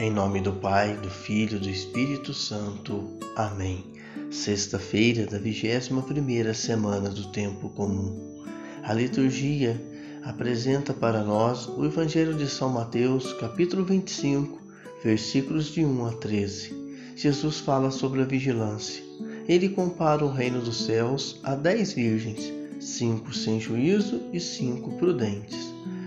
Em nome do Pai, do Filho e do Espírito Santo. Amém. Sexta-feira da 21ª semana do tempo comum. A liturgia apresenta para nós o Evangelho de São Mateus, capítulo 25, versículos de 1 a 13. Jesus fala sobre a vigilância. Ele compara o reino dos céus a dez virgens, cinco sem juízo e cinco prudentes.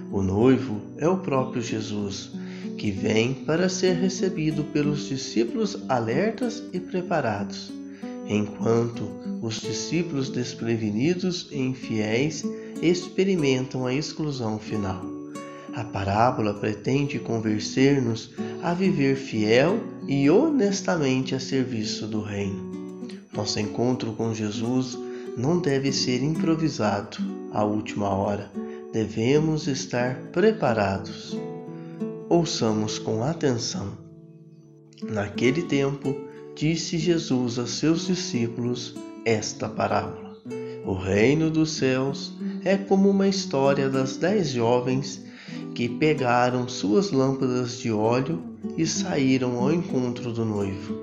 O noivo é o próprio Jesus que vem para ser recebido pelos discípulos alertas e preparados, enquanto os discípulos desprevenidos e infiéis experimentam a exclusão final. A parábola pretende convencer-nos a viver fiel e honestamente a serviço do Reino. Nosso encontro com Jesus não deve ser improvisado à última hora. Devemos estar preparados. Ouçamos com atenção. Naquele tempo, disse Jesus a seus discípulos esta parábola: O reino dos céus é como uma história das dez jovens que pegaram suas lâmpadas de óleo e saíram ao encontro do noivo.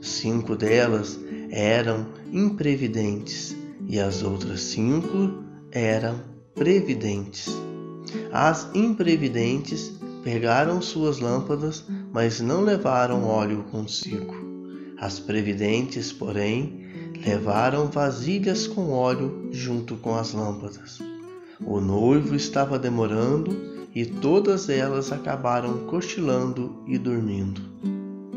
Cinco delas eram imprevidentes e as outras cinco eram previdentes. As imprevidentes Pegaram suas lâmpadas, mas não levaram óleo consigo. As previdentes, porém, levaram vasilhas com óleo junto com as lâmpadas. O noivo estava demorando e todas elas acabaram cochilando e dormindo.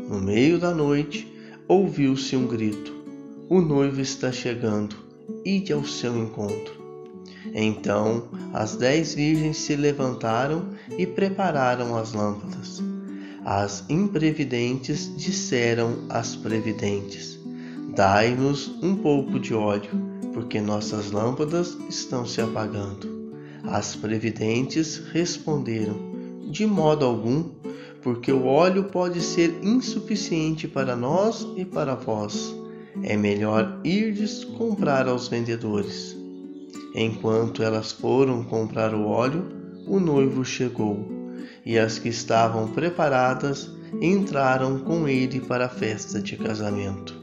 No meio da noite, ouviu-se um grito: O noivo está chegando, ide ao seu encontro. Então as dez virgens se levantaram e prepararam as lâmpadas. As imprevidentes disseram às previdentes: Dai-nos um pouco de óleo, porque nossas lâmpadas estão se apagando. As previdentes responderam: De modo algum, porque o óleo pode ser insuficiente para nós e para vós. É melhor irdes comprar aos vendedores. Enquanto elas foram comprar o óleo, o noivo chegou, e as que estavam preparadas entraram com ele para a festa de casamento.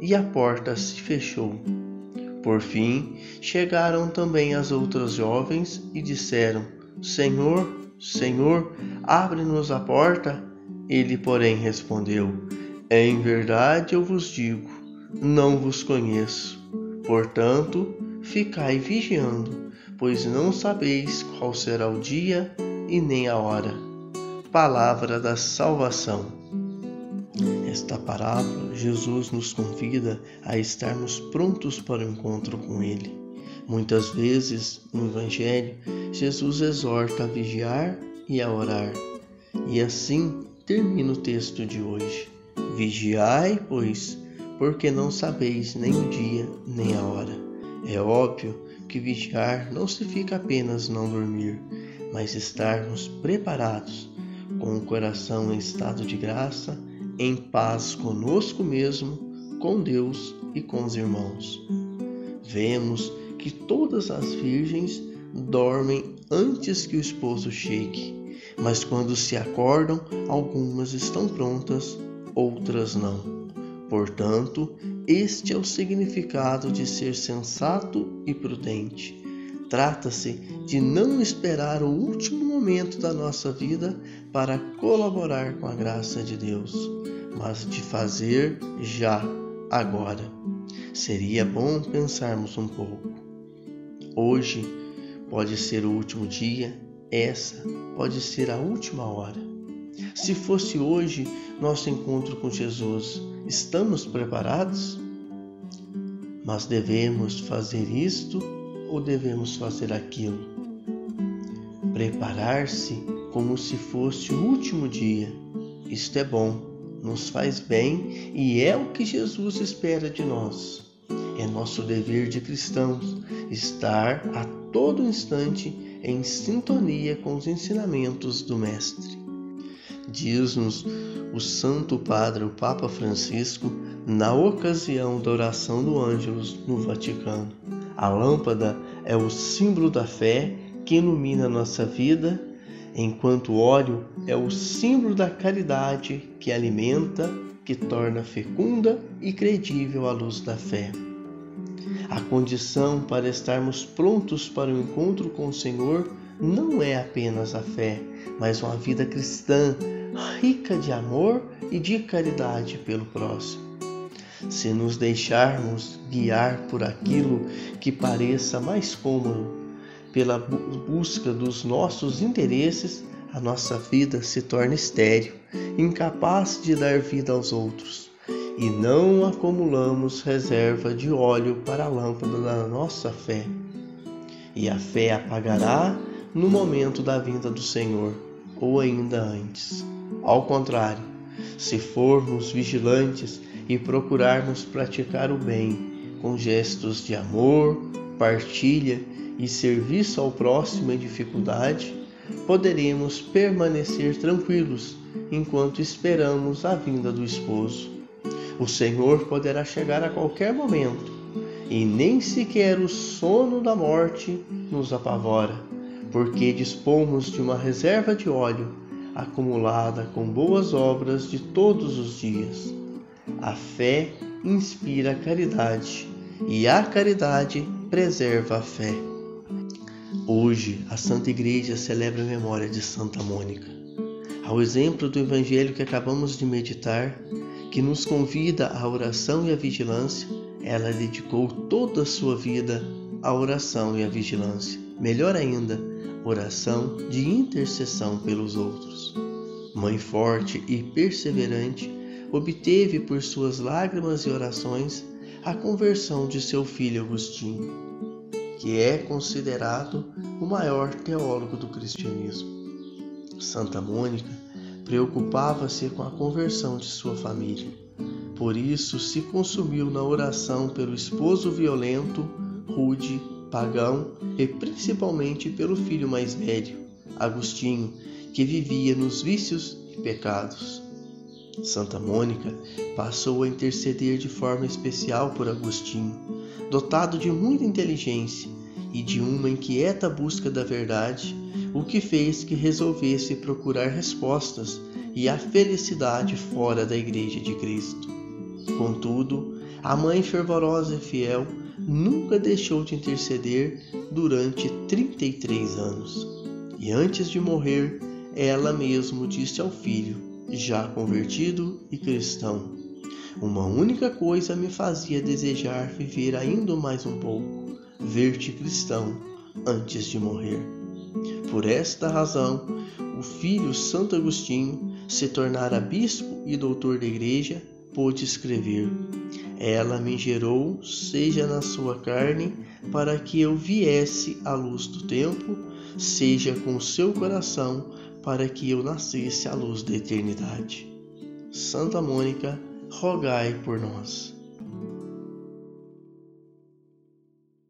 E a porta se fechou. Por fim, chegaram também as outras jovens e disseram: Senhor, Senhor, abre-nos a porta. Ele, porém, respondeu: Em verdade eu vos digo, não vos conheço. Portanto, ficai vigiando, pois não sabeis qual será o dia e nem a hora. Palavra da salvação. Esta parábola, Jesus nos convida a estarmos prontos para o encontro com Ele. Muitas vezes no Evangelho, Jesus exorta a vigiar e a orar. E assim termina o texto de hoje. Vigiai, pois, porque não sabeis nem o dia nem a hora. É óbvio que vigiar não significa apenas não dormir, mas estarmos preparados, com o coração em estado de graça, em paz conosco mesmo, com Deus e com os irmãos. Vemos que todas as virgens dormem antes que o esposo chegue, mas quando se acordam, algumas estão prontas, outras não. Portanto, este é o significado de ser sensato e prudente. Trata-se de não esperar o último momento da nossa vida para colaborar com a graça de Deus, mas de fazer já, agora. Seria bom pensarmos um pouco. Hoje pode ser o último dia, essa pode ser a última hora. Se fosse hoje nosso encontro com Jesus, Estamos preparados? Mas devemos fazer isto ou devemos fazer aquilo? Preparar-se como se fosse o último dia. Isto é bom, nos faz bem e é o que Jesus espera de nós. É nosso dever de cristãos estar a todo instante em sintonia com os ensinamentos do Mestre. Diz-nos o Santo Padre, o Papa Francisco, na ocasião da oração do Ângelus no Vaticano. A lâmpada é o símbolo da fé que ilumina nossa vida enquanto o óleo é o símbolo da caridade que alimenta, que torna fecunda e credível a luz da fé. A condição para estarmos prontos para o encontro com o Senhor não é apenas a fé, mas uma vida cristã rica de amor e de caridade pelo próximo. Se nos deixarmos guiar por aquilo que pareça mais cômodo, pela busca dos nossos interesses, a nossa vida se torna estéril, incapaz de dar vida aos outros, e não acumulamos reserva de óleo para a lâmpada da nossa fé. E a fé apagará no momento da vinda do Senhor, ou ainda antes. Ao contrário, se formos vigilantes e procurarmos praticar o bem com gestos de amor, partilha e serviço ao próximo em dificuldade, poderemos permanecer tranquilos enquanto esperamos a vinda do esposo. O Senhor poderá chegar a qualquer momento e nem sequer o sono da morte nos apavora, porque dispomos de uma reserva de óleo acumulada com boas obras de todos os dias. A fé inspira a caridade e a caridade preserva a fé. Hoje, a Santa Igreja celebra a memória de Santa Mônica. Ao exemplo do evangelho que acabamos de meditar, que nos convida à oração e à vigilância, ela dedicou toda a sua vida à oração e à vigilância. Melhor ainda, oração de intercessão pelos outros. Mãe forte e perseverante, obteve por suas lágrimas e orações a conversão de seu filho Agostinho que é considerado o maior teólogo do cristianismo. Santa Mônica preocupava-se com a conversão de sua família. Por isso se consumiu na oração pelo esposo violento, rude, pagão e principalmente pelo filho mais velho, Agostinho, que vivia nos vícios e pecados. Santa Mônica passou a interceder de forma especial por Agostinho, dotado de muita inteligência e de uma inquieta busca da verdade, o que fez que resolvesse procurar respostas e a felicidade fora da Igreja de Cristo. Contudo, a mãe fervorosa e fiel nunca deixou de interceder durante 33 anos. E antes de morrer, ela mesmo disse ao filho, já convertido e cristão: Uma única coisa me fazia desejar viver ainda mais um pouco ver-te cristão antes de morrer. Por esta razão, o filho Santo Agostinho, se tornara bispo e doutor da igreja, pôde escrever: Ela me gerou, seja na sua carne, para que eu viesse à luz do tempo, seja com seu coração, para que eu nascesse à luz da eternidade. Santa Mônica, rogai por nós.